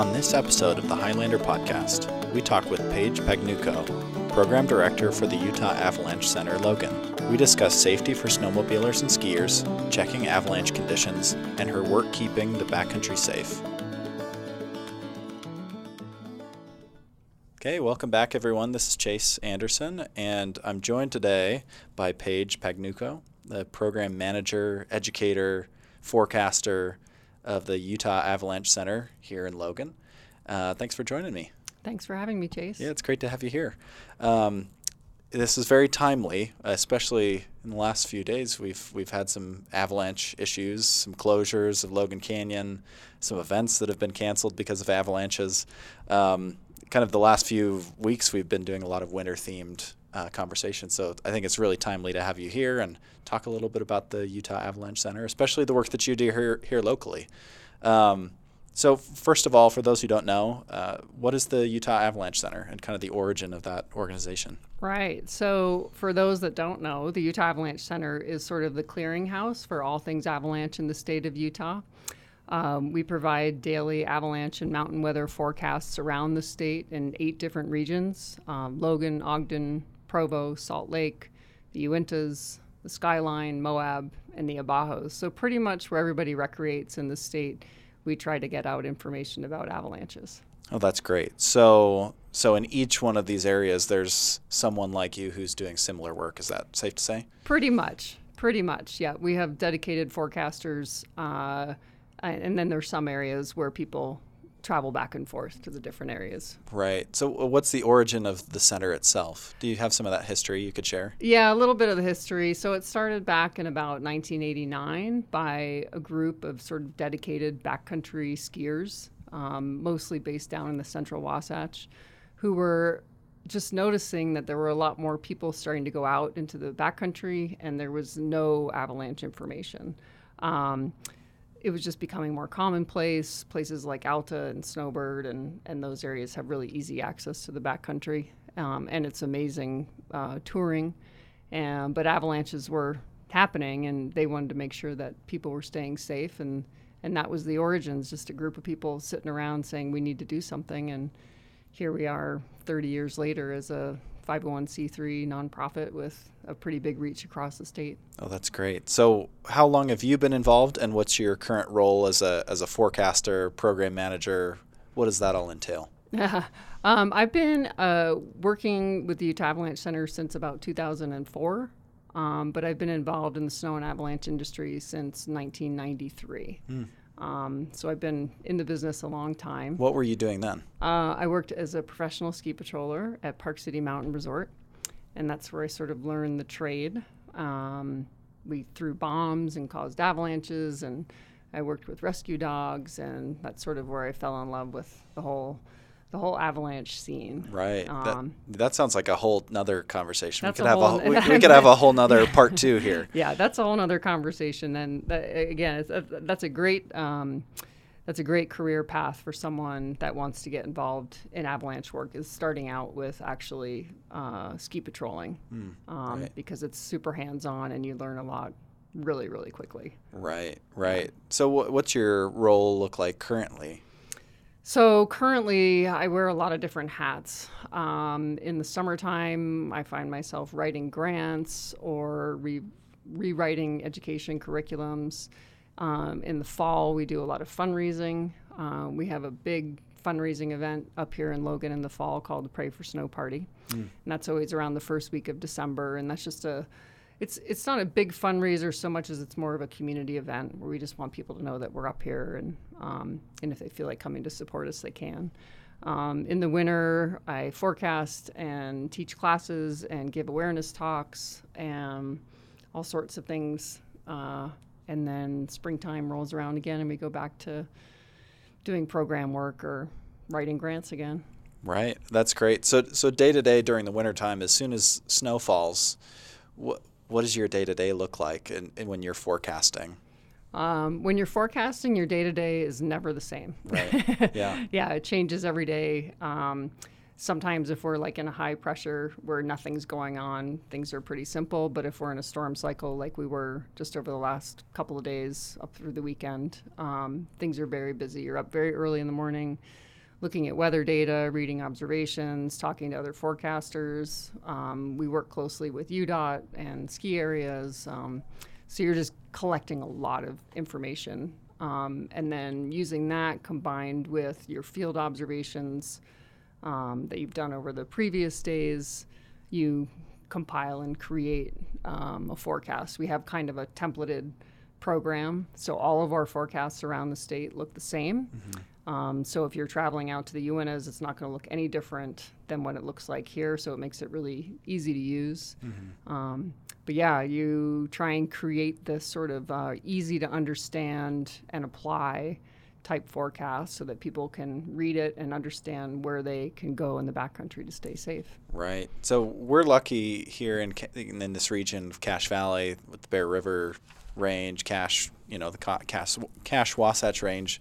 On this episode of the Highlander Podcast, we talk with Paige Pagnuco, Program Director for the Utah Avalanche Center Logan. We discuss safety for snowmobilers and skiers, checking avalanche conditions, and her work keeping the backcountry safe. Okay, welcome back, everyone. This is Chase Anderson, and I'm joined today by Paige Pagnuco, the Program Manager, Educator, Forecaster, of the Utah Avalanche Center here in Logan. Uh, thanks for joining me. Thanks for having me, Chase. Yeah, it's great to have you here. Um, this is very timely, especially in the last few days. We've we've had some avalanche issues, some closures of Logan Canyon, some events that have been canceled because of avalanches. Um, kind of the last few weeks, we've been doing a lot of winter themed uh, conversation. So I think it's really timely to have you here and talk a little bit about the Utah Avalanche Center, especially the work that you do here, here locally. Um, so first of all, for those who don't know, uh, what is the Utah Avalanche Center and kind of the origin of that organization? Right. So for those that don't know, the Utah Avalanche Center is sort of the clearinghouse for all things avalanche in the state of Utah. Um, we provide daily avalanche and mountain weather forecasts around the state in eight different regions um, Logan, Ogden, Provo, Salt Lake, the Uintas, the Skyline, Moab, and the Abajos. So pretty much where everybody recreates in the state, we try to get out information about avalanches. Oh, that's great. So, so in each one of these areas, there's someone like you who's doing similar work. Is that safe to say? Pretty much. Pretty much. Yeah, we have dedicated forecasters, uh, and then there's some areas where people travel back and forth to the different areas. Right. So, uh, what's the origin of the center itself? Do you have some of that history you could share? Yeah, a little bit of the history. So, it started back in about 1989 by a group of sort of dedicated backcountry skiers, um, mostly based down in the central Wasatch, who were just noticing that there were a lot more people starting to go out into the backcountry and there was no avalanche information. Um, it was just becoming more commonplace. Places like Alta and Snowbird and, and those areas have really easy access to the backcountry, um, and it's amazing uh, touring. And, but avalanches were happening, and they wanted to make sure that people were staying safe, and and that was the origins. Just a group of people sitting around saying we need to do something, and here we are, 30 years later, as a 501c3 nonprofit with a pretty big reach across the state. Oh, that's great. So, how long have you been involved, and what's your current role as a as a forecaster, program manager? What does that all entail? um, I've been uh, working with the Utah Avalanche Center since about 2004, um, but I've been involved in the snow and avalanche industry since 1993. Hmm. Um, so I've been in the business a long time. What were you doing then? Uh, I worked as a professional ski patroller at Park City Mountain Resort, and that's where I sort of learned the trade. Um, we threw bombs and caused avalanches, and I worked with rescue dogs, and that's sort of where I fell in love with the whole the whole avalanche scene. Right. Um, that, that sounds like a whole nother conversation. We could have a, we, we, could have a whole nother part two here. Yeah, that's a whole nother conversation. And that, again, a, that's a great um, that's a great career path for someone that wants to get involved in avalanche work. Is starting out with actually uh, ski patrolling mm, um, right. because it's super hands on and you learn a lot really really quickly. Right. Right. So, what's your role look like currently? So currently, I wear a lot of different hats. Um, in the summertime, I find myself writing grants or re- rewriting education curriculums. Um, in the fall, we do a lot of fundraising. Uh, we have a big fundraising event up here in Logan in the fall called the Pray for Snow Party, mm. and that's always around the first week of December. And that's just a it's it's not a big fundraiser so much as it's more of a community event where we just want people to know that we're up here and um, and if they feel like coming to support us, they can. Um, in the winter, I forecast and teach classes and give awareness talks and all sorts of things. Uh, and then springtime rolls around again, and we go back to doing program work or writing grants again. Right, that's great. So, so day to day during the wintertime, as soon as snow falls, what what does your day to day look like in, in when you're forecasting? Um, when you're forecasting, your day to day is never the same. Right. Yeah. yeah, it changes every day. Um, sometimes, if we're like in a high pressure where nothing's going on, things are pretty simple. But if we're in a storm cycle like we were just over the last couple of days up through the weekend, um, things are very busy. You're up very early in the morning looking at weather data, reading observations, talking to other forecasters. Um, we work closely with UDOT and ski areas. Um, so you're just collecting a lot of information. Um, and then using that combined with your field observations um, that you've done over the previous days, you compile and create um, a forecast. We have kind of a templated program, so all of our forecasts around the state look the same. Um, so if you're traveling out to the Uintas, it's not going to look any different than what it looks like here. So it makes it really easy to use. Um, but yeah, you try and create this sort of uh, easy to understand and apply type forecast so that people can read it and understand where they can go in the backcountry to stay safe. Right. So we're lucky here in in this region of Cache Valley with the Bear River Range, Cache, you know, the Cache, Cache Wasatch Range.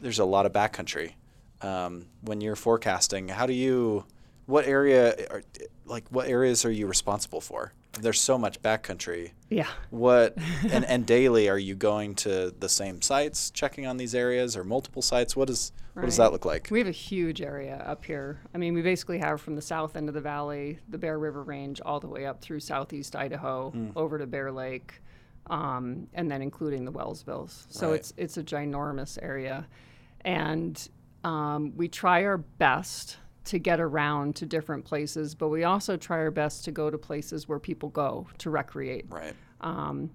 There's a lot of backcountry. Um, when you're forecasting, how do you, what area, are, like, what areas are you responsible for? There's so much backcountry. Yeah. What and, and daily are you going to the same sites, checking on these areas, or multiple sites? What is what does that look like? We have a huge area up here. I mean, we basically have from the south end of the valley, the Bear River Range, all the way up through southeast Idaho, over to Bear Lake, um, and then including the Wellsvilles. So Right. it's it's a ginormous area, and um, we try our best to get around to different places, but we also try our best to go to places where people go to recreate. Right. Um,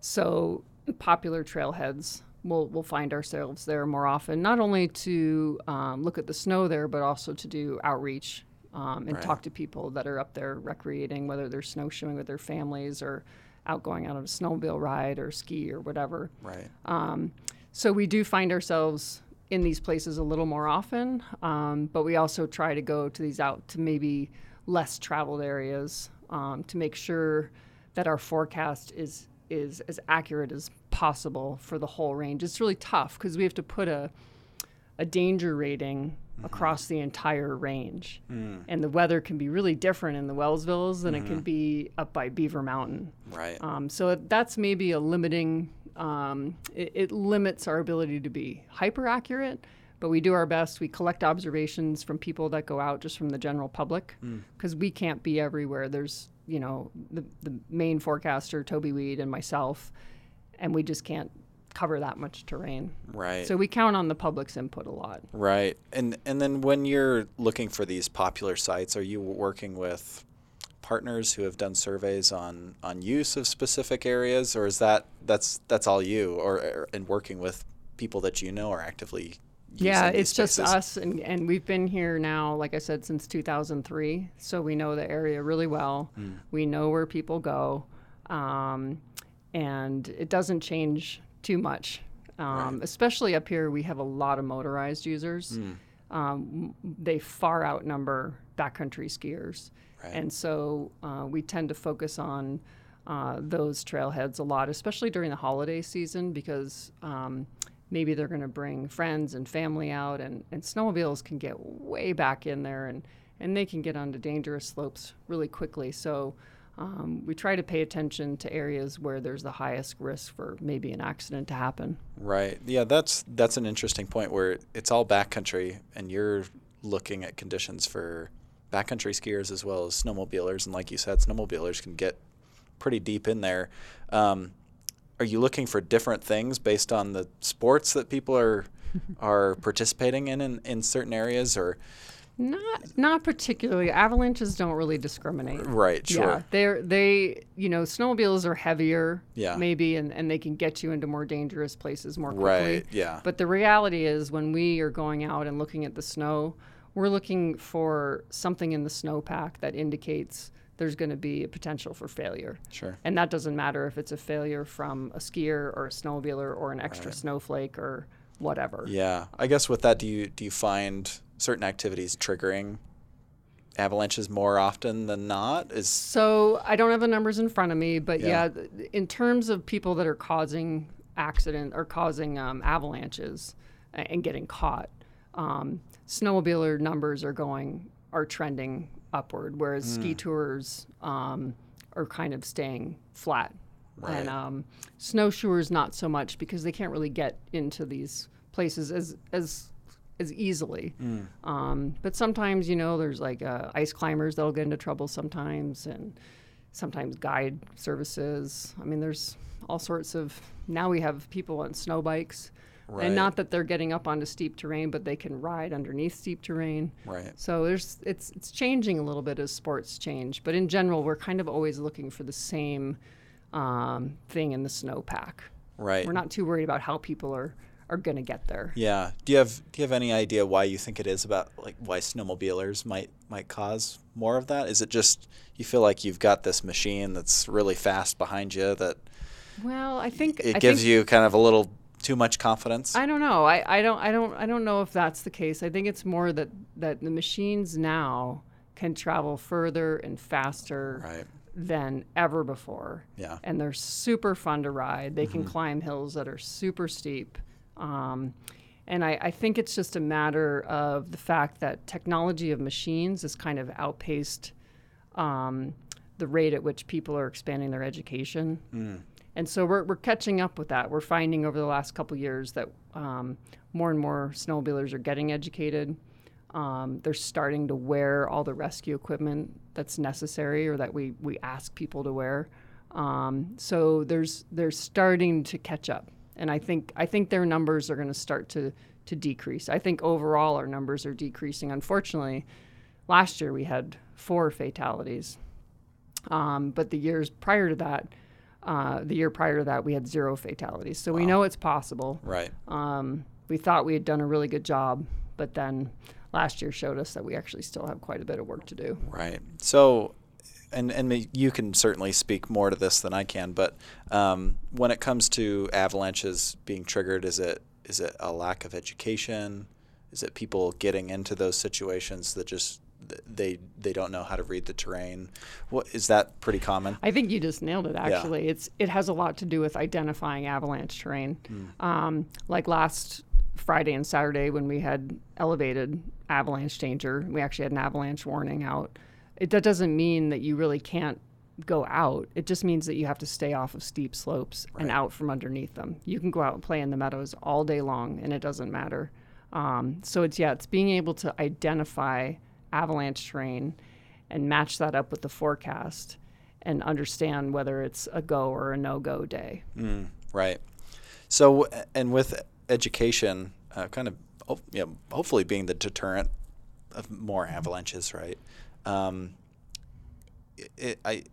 so popular trailheads, we'll, we'll find ourselves there more often, not only to um, look at the snow there, but also to do outreach um, and Right. talk to people that are up there recreating, whether they're snowshoeing with their families or out going on a snowmobile ride or ski or whatever. Right. Um, so we do find ourselves in these places a little more often, um, but we also try to go to these out to maybe less traveled areas um, to make sure that our forecast is is as accurate as possible for the whole range. It's really tough because we have to put a a danger rating across the entire range, and the weather can be really different in the Wellsvilles than it can be up by Beaver Mountain. Right. Um, so that's maybe a limiting. Um, it, it limits our ability to be hyper accurate, but we do our best. We collect observations from people that go out, just from the general public, because we can't be everywhere. There's you know the the main forecaster Toby Weed and myself, and we just can't cover that much terrain. right. So we count on the public's input a lot. Right. And and then when you're looking for these popular sites, are you working with partners who have done surveys on on use of specific areas or is that that's that's all you or, or and working with people that you know are actively Yeah, it's just us, and, and we've been here now, like I said, since 2003. So we know the area really well. Hmm. We know where people go, um, and it doesn't change too much. Um, Especially up here, we have a lot of motorized users. Hmm. Um, they far outnumber backcountry skiers, Right. and so uh, we tend to focus on uh, those trailheads a lot, especially during the holiday season, because um, maybe they're going to bring friends and family out, and, and snowmobiles can get way back in there, and, and they can get onto dangerous slopes really quickly. So um, we try to pay attention to areas where there's the highest risk for maybe an accident to happen. Right. Yeah, that's that's an interesting point where it's all backcountry and you're looking at conditions for backcountry skiers as well as snowmobilers and like you said snowmobilers can get pretty deep in there. Um, are you looking for different things based on the sports that people are are participating in, in in certain areas or Not not particularly. Avalanches don't really discriminate. right, sure. Yeah, they're they you know snowmobiles are heavier. Yeah. Maybe and, and they can get you into more dangerous places more quickly. Right, yeah. But the reality is when we are going out and looking at the snow, we're looking for something in the snowpack that indicates there's going to be a potential for failure. Sure. And that doesn't matter if it's a failure from a skier or a snowmobiler or an extra snowflake or whatever. Yeah, I guess with that, do you do you find certain activities triggering avalanches more often than not? Is So I don't have the numbers in front of me, but Yeah. yeah, in terms of people that are causing accident or causing um, avalanches and getting caught, um, snowmobiler numbers are going are trending upward, whereas Hmm. ski tours um, are kind of staying flat. Right. And um, snowshoers not so much because they can't really get into these places as as as easily. Um, but sometimes, you know, there's like uh, ice climbers that'll get into trouble sometimes, and sometimes guide services. I mean, there's all sorts of. Now we have people on snow bikes. Right. And not that they're getting up onto steep terrain, but they can ride underneath steep terrain. Right. So there's it's it's changing a little bit as sports change, but in general, we're kind of always looking for the same um, thing in the snowpack. Right. We're not too worried about how people are are going to get there. Yeah. Do you have Do you have any idea why you think it is about like why snowmobilers might might cause more of that? Is it just you feel like you've got this machine that's really fast behind you that Well, I think it I gives think, you kind of a little too much confidence? I don't know. I, I don't I don't I don't know if that's the case. I think it's more that that the machines now can travel further and faster right. than ever before. Yeah. and they're super fun to ride. They can climb hills that are super steep. Um, and I, I think it's just a matter of the fact that technology of machines has kind of outpaced um, the rate at which people are expanding their education. And so we're, we're catching up with that. We're finding over the last couple years that um, more and more snowmobilers are getting educated. Um, they're starting to wear all the rescue equipment that's necessary or that we, we ask people to wear. Um, so there's they're starting to catch up, and I think I think their numbers are going to start to to decrease. I think overall our numbers are decreasing. Unfortunately, last year we had four fatalities, um, but the years prior to that, uh, the year prior to that, we had zero fatalities. So we know it's possible. Right. Um, we thought we had done a really good job, but then last year showed us that we actually still have quite a bit of work to do. Right. So, and and you can certainly speak more to this than I can, but um, when it comes to avalanches being triggered, is it is it a lack of education? Is it people getting into those situations that just they they don't know how to read the terrain? What is that pretty common? I think you just nailed it. Actually, it's it has a lot to do with identifying avalanche terrain. Um, like last Friday and Saturday when we had elevated avalanche danger, we actually had an avalanche warning out. It that doesn't mean that you really can't go out. It just means that you have to stay off of steep slopes and out from underneath them. You can go out and play in the meadows all day long, and it doesn't matter. Um, so it's yeah, it's being able to identify avalanche terrain and match that up with the forecast and understand whether it's a go or a no go day. Mm, right. So, and with education, uh, kind of, ho- you know, hopefully being the deterrent of more avalanches, right? Um, it, I,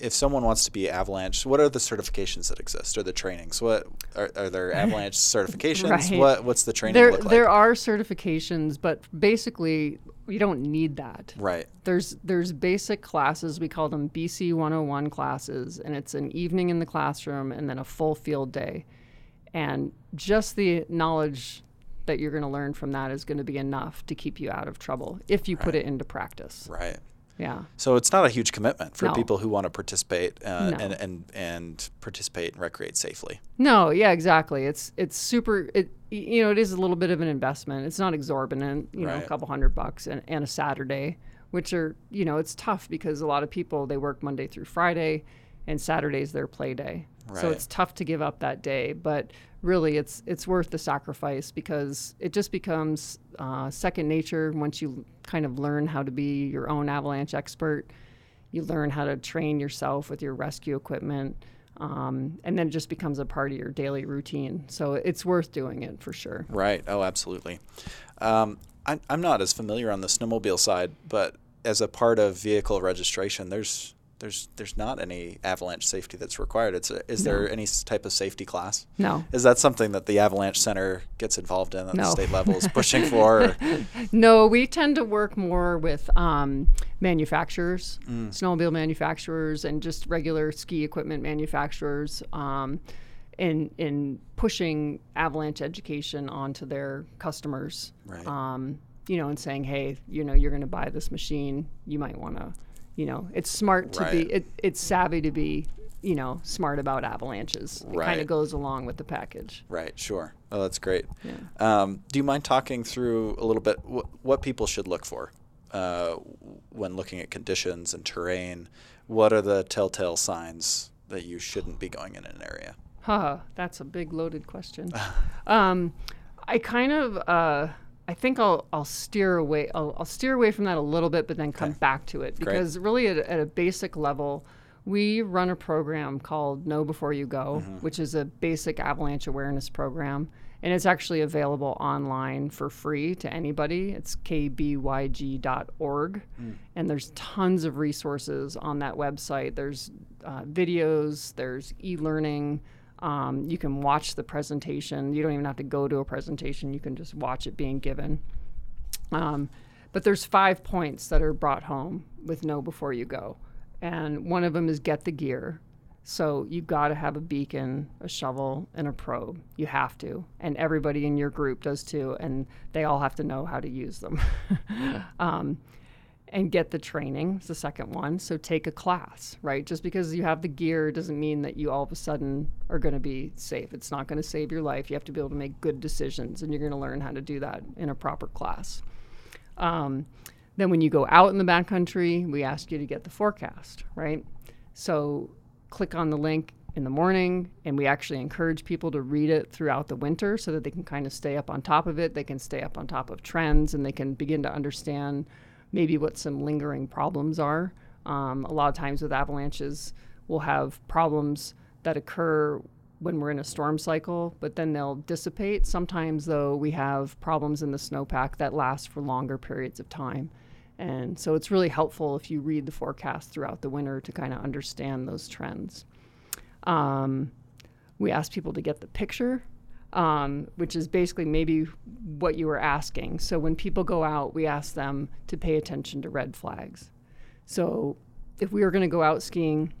if someone wants to be avalanche, what are the certifications that exist or the trainings? What are, are there avalanche certifications? Right. What what's the training There, look like? there are certifications, but basically, you don't need that. right. There's there's basic classes we call them BC 101 classes, and it's an evening in the classroom and then a full field day, and just the knowledge that you're going to learn from that is going to be enough to keep you out of trouble if you put it into practice. Right. Yeah. So it's not a huge commitment for No. people who want to participate uh, No. and, and and participate and recreate safely. No, yeah, exactly. It's it's super. It you know it is a little bit of an investment. It's not exorbitant. You know, a couple hundred bucks and, and a Saturday, which are you know it's tough because a lot of people they work Monday through Friday, and Saturday's their play day. So it's tough to give up that day, but really it's it's worth the sacrifice because it just becomes uh, second nature once you kind of learn how to be your own avalanche expert you learn how to train yourself with your rescue equipment um, and then it just becomes a part of your daily routine so it's worth doing it for sure Right. Oh, absolutely. Um, I'm, I'm not as familiar on the snowmobile side, but as a part of vehicle registration, there's there's there's not any avalanche safety that's required. It's a, is there any type of safety class? no Is that something that the Avalanche Center gets involved in at the state level is pushing for? or- no we tend to work more with um, manufacturers snowmobile manufacturers and just regular ski equipment manufacturers um, in in pushing avalanche education onto their customers Right. um, you know and saying hey you know you're going to buy this machine you might want to you know it's smart to Right. be it, it's savvy to be you know smart about avalanches it kind of goes along with the package Right, sure. Oh, that's great. Yeah. Um, do you mind talking through a little bit wh- what people should look for uh, when looking at conditions and terrain? What are the telltale signs that you shouldn't be going in an area? Huh, that's a big loaded question. um, I kind of uh, I think I'll I'll steer away. I'll, I'll steer away from that a little bit, but then come Okay. back to it Great. because really at, a- at a basic level, we run a program called Know Before You Go, Mm-hmm. which is a basic avalanche awareness program, and it's actually available online for free to anybody. It's kbyg.org, Mm. and there's tons of resources on that website. There's uh, videos, there's e-learning. Um, you can watch the presentation. You don't even have to go to a presentation. You can just watch it being given. Um, but there's five points that are brought home with know before you go, and one of them is get the gear. So you've got to have a beacon, a shovel, and a probe. You have to, and everybody in your group does too, and they all have to know how to use them. um, and get the training is the second one. So take a class, right? Just because you have the gear doesn't mean that you all of a sudden are going to be safe. It's not going to save your life. You have to be able to make good decisions, and you're going to learn how to do that in a proper class. Um, then when you go out in the backcountry, we ask you to get the forecast, right? So click on the link in the morning, and we actually encourage people to read it throughout the winter so that they can kind of stay up on top of it. They can stay up on top of trends, and they can begin to understand maybe what some lingering problems are. Um, a lot of times with avalanches, we'll have problems that occur when we're in a storm cycle, but then they'll dissipate. Sometimes, though, we have problems in the snowpack that last for longer periods of time. And so it's really helpful if you read the forecast throughout the winter to kind of understand those trends. Um, we ask people to get the picture, um, which is basically maybe what you were asking. So when people go out, we ask them to pay attention to red flags. So if we were going to go out skiing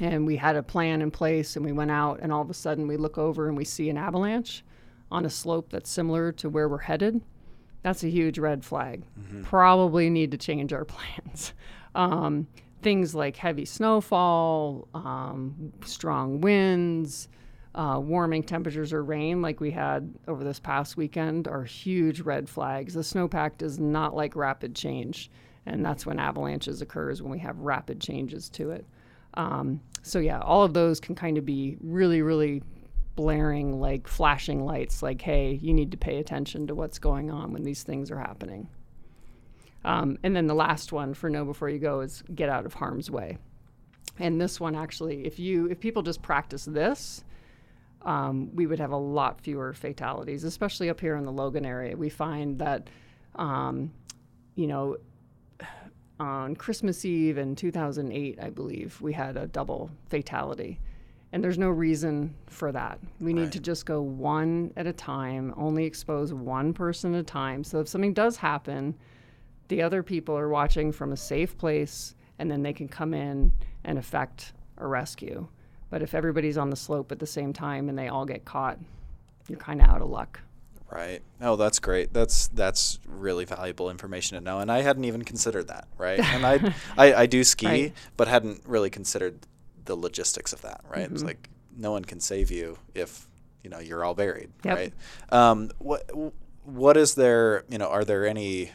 and we had a plan in place and we went out and all of a sudden we look over and we see an avalanche on a slope that's similar to where we're headed, that's a huge red flag. Probably need to change our plans. Um, things like heavy snowfall, um, strong winds, uh, warming temperatures or rain, like we had over this past weekend, are huge red flags. The snowpack does not like rapid change, and that's when avalanches occurs when we have rapid changes to it. Um, so yeah, all of those can kind of be really, really blaring, like flashing lights, like, hey, you need to pay attention to what's going on when these things are happening. Um, and then the last one for know before you go is get out of harm's way. And this one actually, if you if people just practice this, um, we would have a lot fewer fatalities, especially up here in the Logan area. We find that, um, you know, on Christmas Eve in 2008, I believe, we had a double fatality. And there's no reason for that. We need Right. to just go one at a time, only expose one person at a time. So if something does happen, the other people are watching from a safe place and then they can come in and effect a rescue. But if everybody's on the slope at the same time and they all get caught, you're kind of out of luck. Right. Oh, that's great. That's that's really valuable information to know, and I hadn't even considered that. Right. And I I, I do ski, Right. but hadn't really considered the logistics of that. Right. Mm-hmm. It's like no one can save you if you know you're all buried. Yep. Right. Um, what what is there? You know, are there any?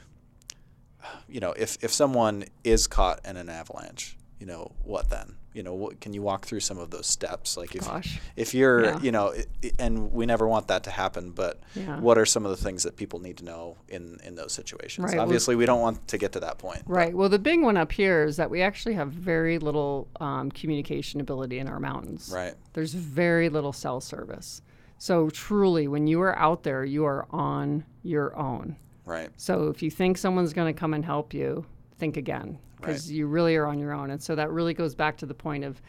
You know, if if someone is caught in an avalanche, you know, what then? You know, what, can you walk through some of those steps? Like if Gosh. if you're, Yeah. you know, i- i- and we never want that to happen, but Yeah. what are some of the things that people need to know in in those situations? Right, well- Obviously, we don't want to get to that point. but- Right. Well, the big one up here is that we actually have very little um, communication ability in our mountains. Right. There's very little cell service. So, truly, when you are out there, you are on your own. Right. So, if you think someone's going to come and help you, think again because you really are on your own. And so, that really goes back to the point of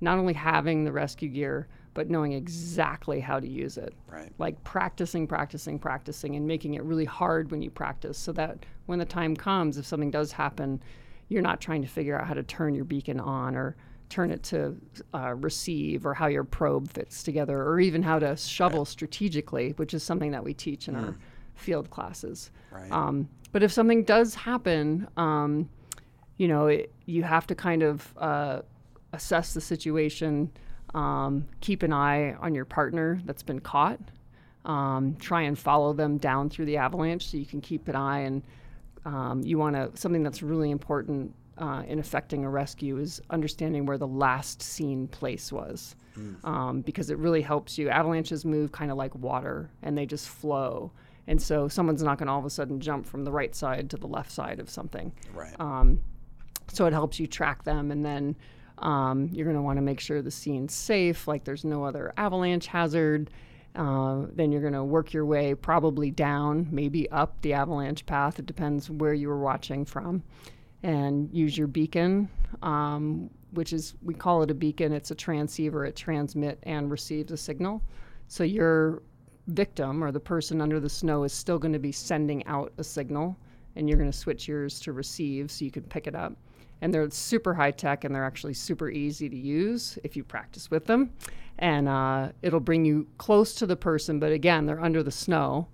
not only having the rescue gear, but knowing exactly how to use it Right. like practicing, practicing, practicing, and making it really hard when you practice so that when the time comes, if something does happen, you're not trying to figure out how to turn your beacon on or turn it to uh, receive or how your probe fits together or even how to shovel strategically, which is something that we teach in our field classes. Right. Um, but if something does happen, um, you know, it, you have to kind of uh, assess the situation, um, keep an eye on your partner that's been caught, um, try and follow them down through the avalanche so you can keep an eye. And um, you want to, something that's really important uh, in effecting a rescue is understanding where the last seen place was. Um, because it really helps you. Avalanches move kind of like water and they just flow. And so someone's not going to all of a sudden jump from the right side to the left side of something. Right. Um, so it helps you track them, and then um, you're going to want to make sure the scene's safe, like there's no other avalanche hazard. Uh, then you're going to work your way probably down, maybe up the avalanche path. It depends where you were watching from. And use your beacon, um, which is, we call it a beacon. It's a transceiver. It transmits and receives a signal. So your victim or the person under the snow is still going to be sending out a signal, and you're going to switch yours to receive so you can pick it up. And they're super high tech and they're actually super easy to use if you practice with them. And uh, it'll bring you close to the person, but again, they're under the snow.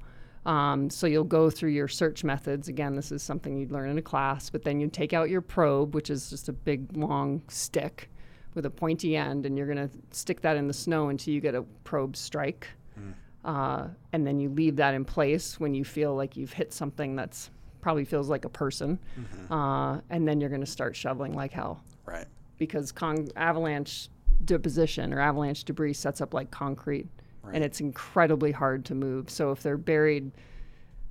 Um, so you'll go through your search methods. Again, this is something you'd learn in a class, but then you take out your probe, which is just a big long stick with a pointy end, and you're going to stick that in the snow until you get a probe strike. Uh, and then you leave that in place when you feel like you've hit something that's probably feels like a person. Uh, and then you're going to start shoveling like hell Right. because con- avalanche deposition or avalanche debris sets up like concrete Right. and it's incredibly hard to move. So if they're buried,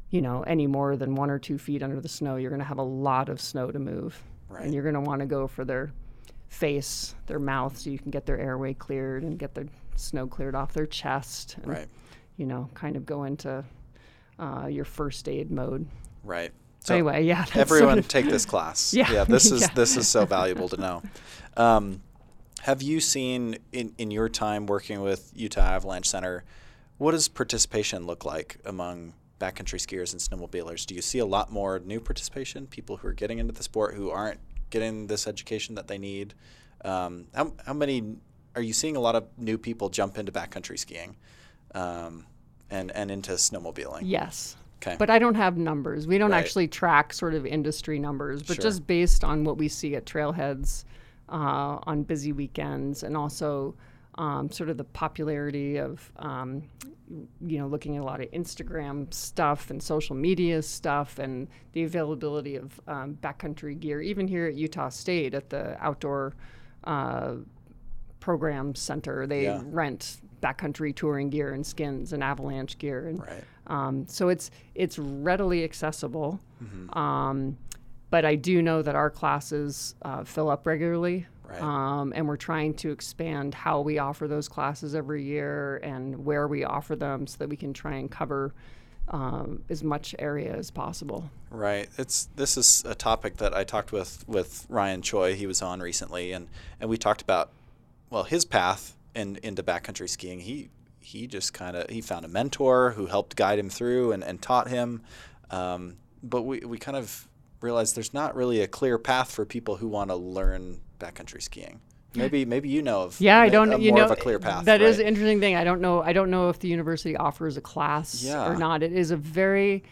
you know, any more than one or two feet under the snow, you're going to have a lot of snow to move. Right. And you're going to want to go for their face, their mouth, so you can get their airway cleared and get their snow cleared off their chest. And, Right. You know, kind of go into uh, your first aid mode. Right. So anyway, yeah. that's sort everyone of- take this class. Yeah, this is yeah. this is so valuable to know. Um, have you seen in in your time working with Utah Avalanche Center, what does participation look like among backcountry skiers and snowmobilers? Do you see a lot more new participation, people who are getting into the sport who aren't getting this education that they need? Um, how how many are you seeing? A lot of new people jump into backcountry skiing, um, and and into snowmobiling. Yes. Okay. But I don't have numbers. We don't Right. actually track sort of industry numbers, but Sure. just based on what we see at trailheads uh, on busy weekends and also um, sort of the popularity of, um, you know, looking at a lot of Instagram stuff and social media stuff and the availability of um, backcountry gear, even here at Utah State at the outdoor uh, program center. They Yeah. rent backcountry touring gear and skins and avalanche gear and Right. um, so it's it's readily accessible. Mm-hmm. Um, but I do know that our classes uh, fill up regularly. Right. Um, and we're trying to expand how we offer those classes every year and where we offer them so that we can try and cover um, as much area as possible. Right. It's this is a topic that I talked with with Ryan Choi. He was on recently, and and we talked about well his path in, into backcountry skiing. He he just kind of he found a mentor who helped guide him through and, and taught him. Um, but we we kind of realized there's not really a clear path for people who want to learn backcountry skiing. Maybe maybe you know of Yeah, I don't. a you more know, of a clear path. That is right? an interesting thing. I don't know. I don't know if the university offers a class Yeah. or not. It is a very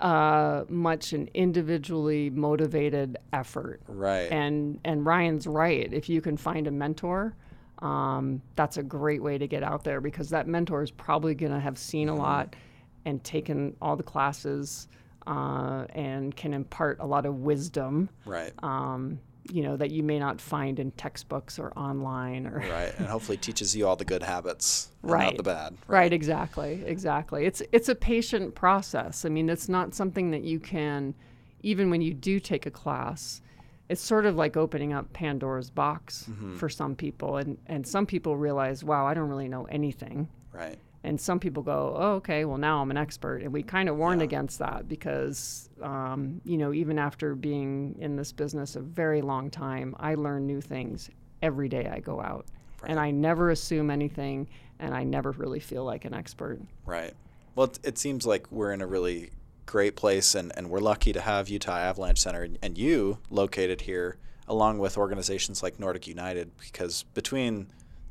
uh, much an individually motivated effort. right. And and Ryan's right. If you can find a mentor, um, that's a great way to get out there because that mentor is probably going to have seen a lot and taken all the classes uh, and can impart a lot of wisdom. right. Um, you know that you may not find in textbooks or online or right. And hopefully teaches you all the good habits, and not Right. the bad. Right, exactly, exactly. It's it's a patient process. I mean, it's not something that you can, even when you do take a class, it's sort of like opening up Pandora's box for some people, and and some people realize, wow, I don't really know anything, Right. and some people go, oh, okay, well now I'm an expert, and we kind of warn Yeah. against that because, um, you know, even after being in this business a very long time, I learn new things every day I go out, and I never assume anything, and I never really feel like an expert. Right. Well, it, it seems like we're in a really great place, and, and we're lucky to have Utah Avalanche Center and, and you located here, along with organizations like Nordic United, because between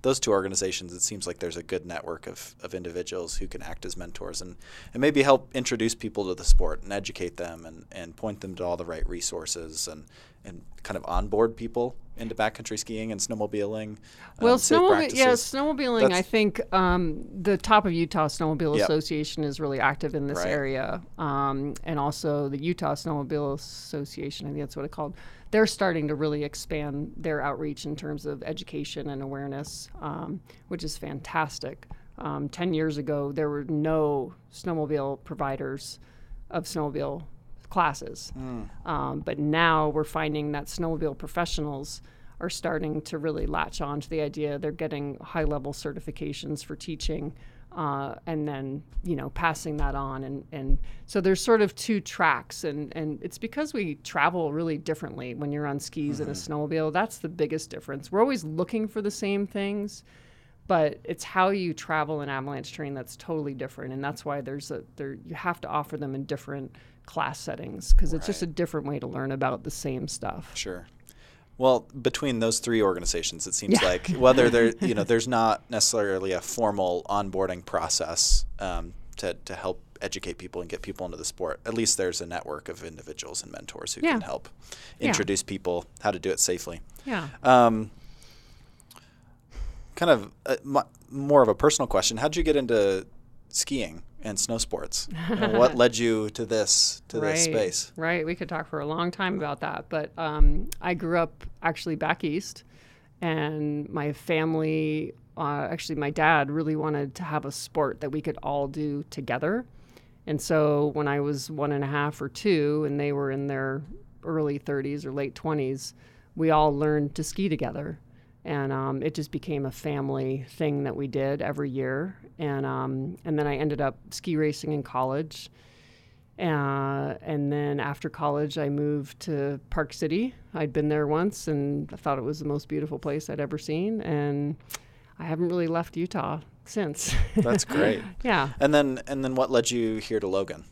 those two organizations, it seems like there's a good network of, of individuals who can act as mentors and, and maybe help introduce people to the sport and educate them and, and point them to all the right resources and, and kind of onboard people into backcountry skiing and snowmobiling. Well, um, safe yeah, snowmobiling. I think um, the top of Utah Snowmobile Yep. Association is really active in this Right. area, um, and also the Utah Snowmobile Association. I think that's what it's called. They're starting to really expand their outreach in terms of education and awareness, um, which is fantastic. Um, 10 years ago, there were no snowmobile providers of snowmobile classes. Um, but now we're finding that snowmobile professionals are starting to really latch on to the idea. They're getting high level certifications for teaching. Uh, and then you know passing that on. And, and so there's sort of two tracks. And, and it's because we travel really differently when you're on skis and a snowmobile. That's the biggest difference. We're always looking for the same things but it's how you travel an avalanche terrain that's totally different. And that's why there's a there you have to offer them in different class settings because it's just a different way to learn about the same stuff. Sure. Well, between those three organizations, it seems Yeah. like whether there, you know, there's not necessarily a formal onboarding process um, to to help educate people and get people into the sport. At least there's a network of individuals and mentors who can Yeah. help Yeah. introduce people how to do it safely. yeah Um, kind of uh, m- more of a personal question. How did you get into skiing and snow sports? And what led you to this to this space? Right. We could talk for a long time about that. But um, I grew up actually back east, and my family, uh, actually, my dad really wanted to have a sport that we could all do together. And so when I was one and a half or two, and they were in their early 30s or late 20s, we all learned to ski together. And um, it just became a family thing that we did every year. And, um, and then I ended up ski racing in college. Uh, and then after college, I moved to Park City. I'd been there once and I thought it was the most beautiful place I'd ever seen. And I haven't really left Utah since. That's great. yeah. And then and then what led you here to Logan?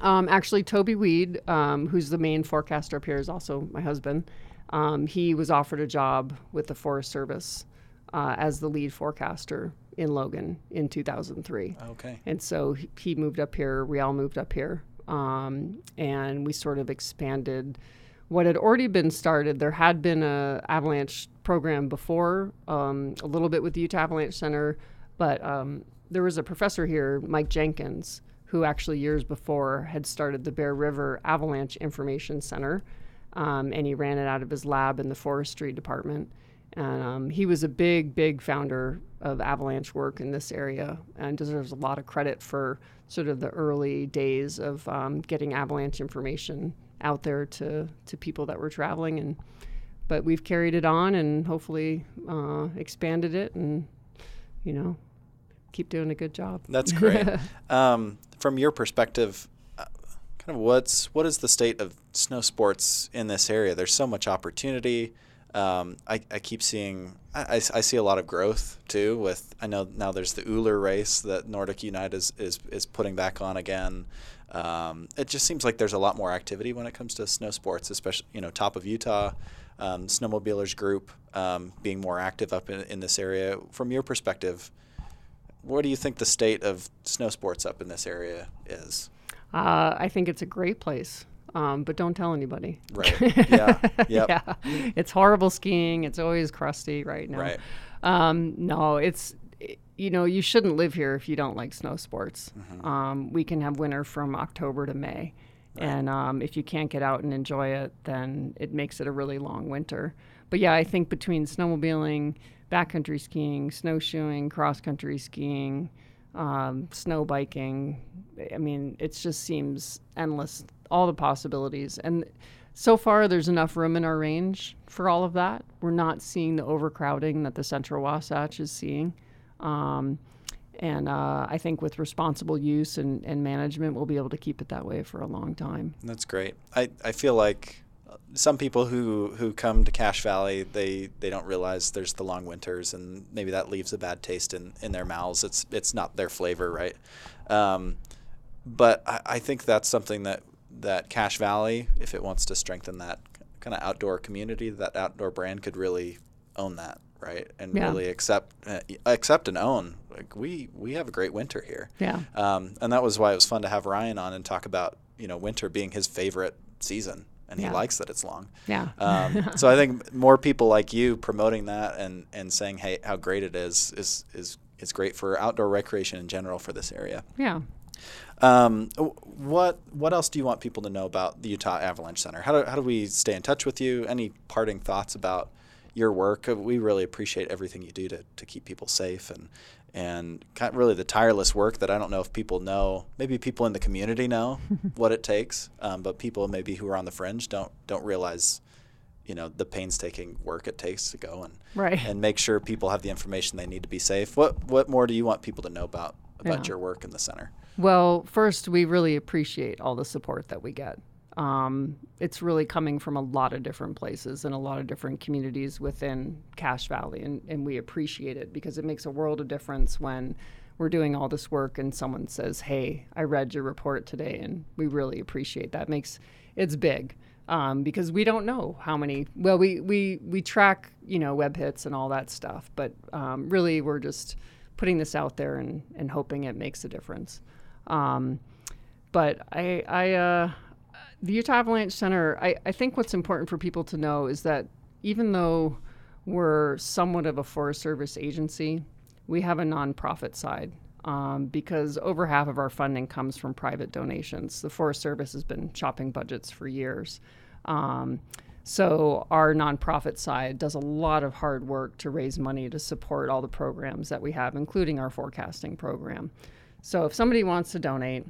Um, actually, Toby Weed, um, who's the main forecaster up here, is also my husband. Um, he was offered a job with the Forest Service uh, as the lead forecaster in Logan in 2003. Okay. And so he- he moved up here, we all moved up here, um, and we sort of expanded what had already been started. There had been a avalanche program before, um, a little bit with the Utah Avalanche Center, but um, there was a professor here, Mike Jenkins, who actually years before had started the Bear River Avalanche Information Center, um, and he ran it out of his lab in the forestry department. And um, he was a big, big founder of avalanche work in this area and deserves a lot of credit for sort of the early days of um, getting avalanche information out there to, to people that were traveling. And but we've carried it on and hopefully uh, expanded it and you know keep doing a good job. That's great. um, from your perspective, kind of what's what is the state of snow sports in this area? There's so much opportunity. Um, I, I keep seeing I, I see a lot of growth too. With I know now there's the Uller race that Nordic Unite is is, is putting back on again. Um, it just seems like there's a lot more activity when it comes to snow sports, especially you know top of Utah. Um, snowmobilers group um, being more active up in, in this area. From your perspective, what do you think the state of snow sports up in this area is? Uh, I think it's a great place, um, but don't tell anybody. Right. Yeah. Yep. yeah, it's horrible skiing. It's always crusty right now. Right. Um, no, it's you know you shouldn't live here if you don't like snow sports. Mm-hmm. Um, we can have winter from October to May, and um, if you can't get out and enjoy it, then it makes it a really long winter. But yeah, I think between snowmobiling, backcountry skiing, snowshoeing, cross country skiing, um, snow biking, I mean, it just seems endless. All the possibilities and. So far, there's enough room in our range for all of that. We're not seeing the overcrowding that the Central Wasatch is seeing. Um, and uh, I think with responsible use and, and management, we'll be able to keep it that way for a long time. That's great. I, I feel like some people who, who come to Cache Valley, they, they don't realize there's the long winters, and maybe that leaves a bad taste in, in their mouths. It's it's not their flavor, right? Um, but I, I think that's something that that Cache Valley, if it wants to strengthen that kind of outdoor community, that outdoor brand could really own that, right? And Yeah. really accept uh, accept and own. Like we we have a great winter here. Yeah. Um, and that was why it was fun to have Ryan on and talk about you know winter being his favorite season, and Yeah. he likes that it's long. Yeah. Um, so I think more people like you promoting that and, and saying hey how great it is is is is great for outdoor recreation in general for this area. yeah. Um, what what else do you want people to know about the Utah Avalanche Center? How do, how do we stay in touch with you? Any parting thoughts about your work. Uh, we really appreciate everything you do to, to keep people safe and and kind of really the tireless work that I don't know if people know. Maybe people in the community know what it takes, um, but people maybe who are on the fringe don't don't realize, you know, the painstaking work it takes to go and right. and make sure people have the information they need to be safe. What what more do you want people to know about about Yeah. your work in the center? Well, first, we really appreciate all the support that we get. Um, it's really coming from a lot of different places and a lot of different communities within Cache Valley, and, and we appreciate it because it makes a world of difference when we're doing all this work and someone says, "Hey, I read your report today," and we really appreciate that. Makes it's big um, because we don't know how many. Well, we we we track you know web hits and all that stuff, but um, really we're just putting this out there and, and hoping it makes a difference. Um, but I, I uh, the Utah Avalanche Center, I, I think what's important for people to know is that even though we're somewhat of a Forest Service agency, we have a nonprofit side um, because over half of our funding comes from private donations. The Forest Service has been chopping budgets for years. Um, so our nonprofit side does a lot of hard work to raise money to support all the programs that we have, including our forecasting program. So if somebody wants to donate,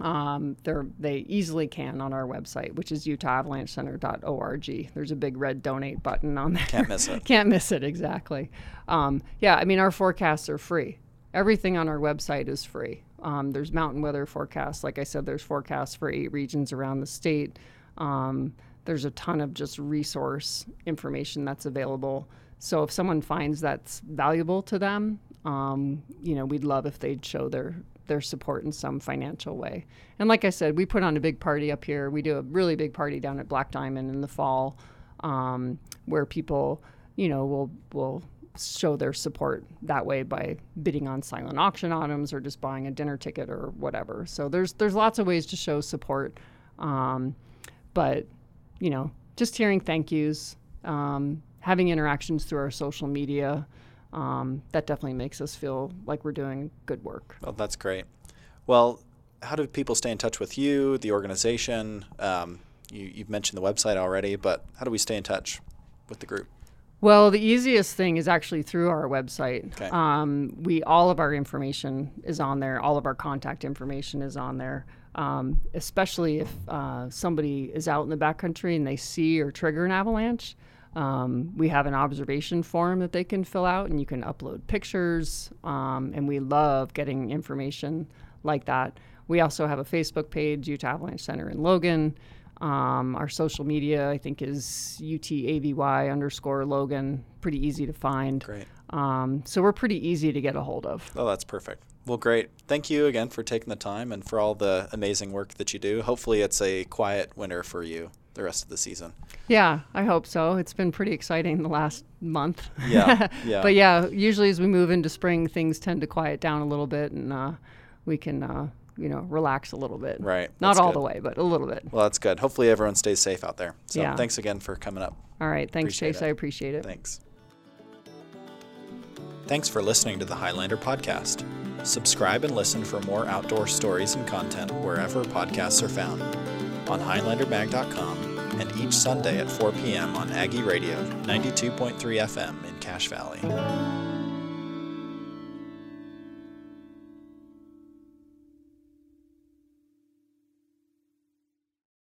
um, they're, they easily can on our website, which is utahavalanchecenter.org. There's a big red donate button on there. Can't miss it. Can't miss it, exactly. Um, yeah, I mean, our forecasts are free. Everything on our website is free. Um, there's mountain weather forecasts. Like I said, there's forecasts for eight regions around the state. Um, there's a ton of just resource information that's available. So if someone finds that's valuable to them, um, you know, we'd love if they'd show their their support in some financial way. And like I said, we put on a big party up here. We do a really big party down at Black Diamond in the fall, um, where people, you know, will will show their support that way by bidding on silent auction items or just buying a dinner ticket or whatever. So there's there's lots of ways to show support, um, but you know, just hearing thank yous, um, having interactions through our social media. Um, that definitely makes us feel like we're doing good work. Well, that's great. Well, how do people stay in touch with you, the organization? Um, you, you've mentioned the website already, but how do we stay in touch with the group? Well, the easiest thing is actually through our website. Okay. Um, we all of our information is on there. All of our contact information is on there. Um, especially if uh, somebody is out in the backcountry and they see or trigger an avalanche, um, we have an observation form that they can fill out, and you can upload pictures. Um, and we love getting information like that. We also have a Facebook page, Utah Avalanche Center in Logan. Um, our social media, I think, is UTAVY underscore Logan. Pretty easy to find. Great. Um, so we're pretty easy to get a hold of. Oh, that's perfect. Well, great. Thank you again for taking the time and for all the amazing work that you do. Hopefully, it's a quiet winter for you the rest of the season. Yeah, I hope so. It's been pretty exciting the last month. Yeah, yeah. but yeah, usually as we move into spring, things tend to quiet down a little bit, and uh, we can, uh, you know, relax a little bit. Right. Not all good. the way, but a little bit. Well, that's good. Hopefully, everyone stays safe out there. So, Yeah. thanks again for coming up. All right. Thanks, Appreciate Chase. it. I appreciate it. Thanks. Thanks for listening to the Highlander Podcast. Subscribe and listen for more outdoor stories and content wherever podcasts are found on HighlanderMag.com and each Sunday at 4 p.m. on Aggie Radio 92.3 FM in Cache Valley.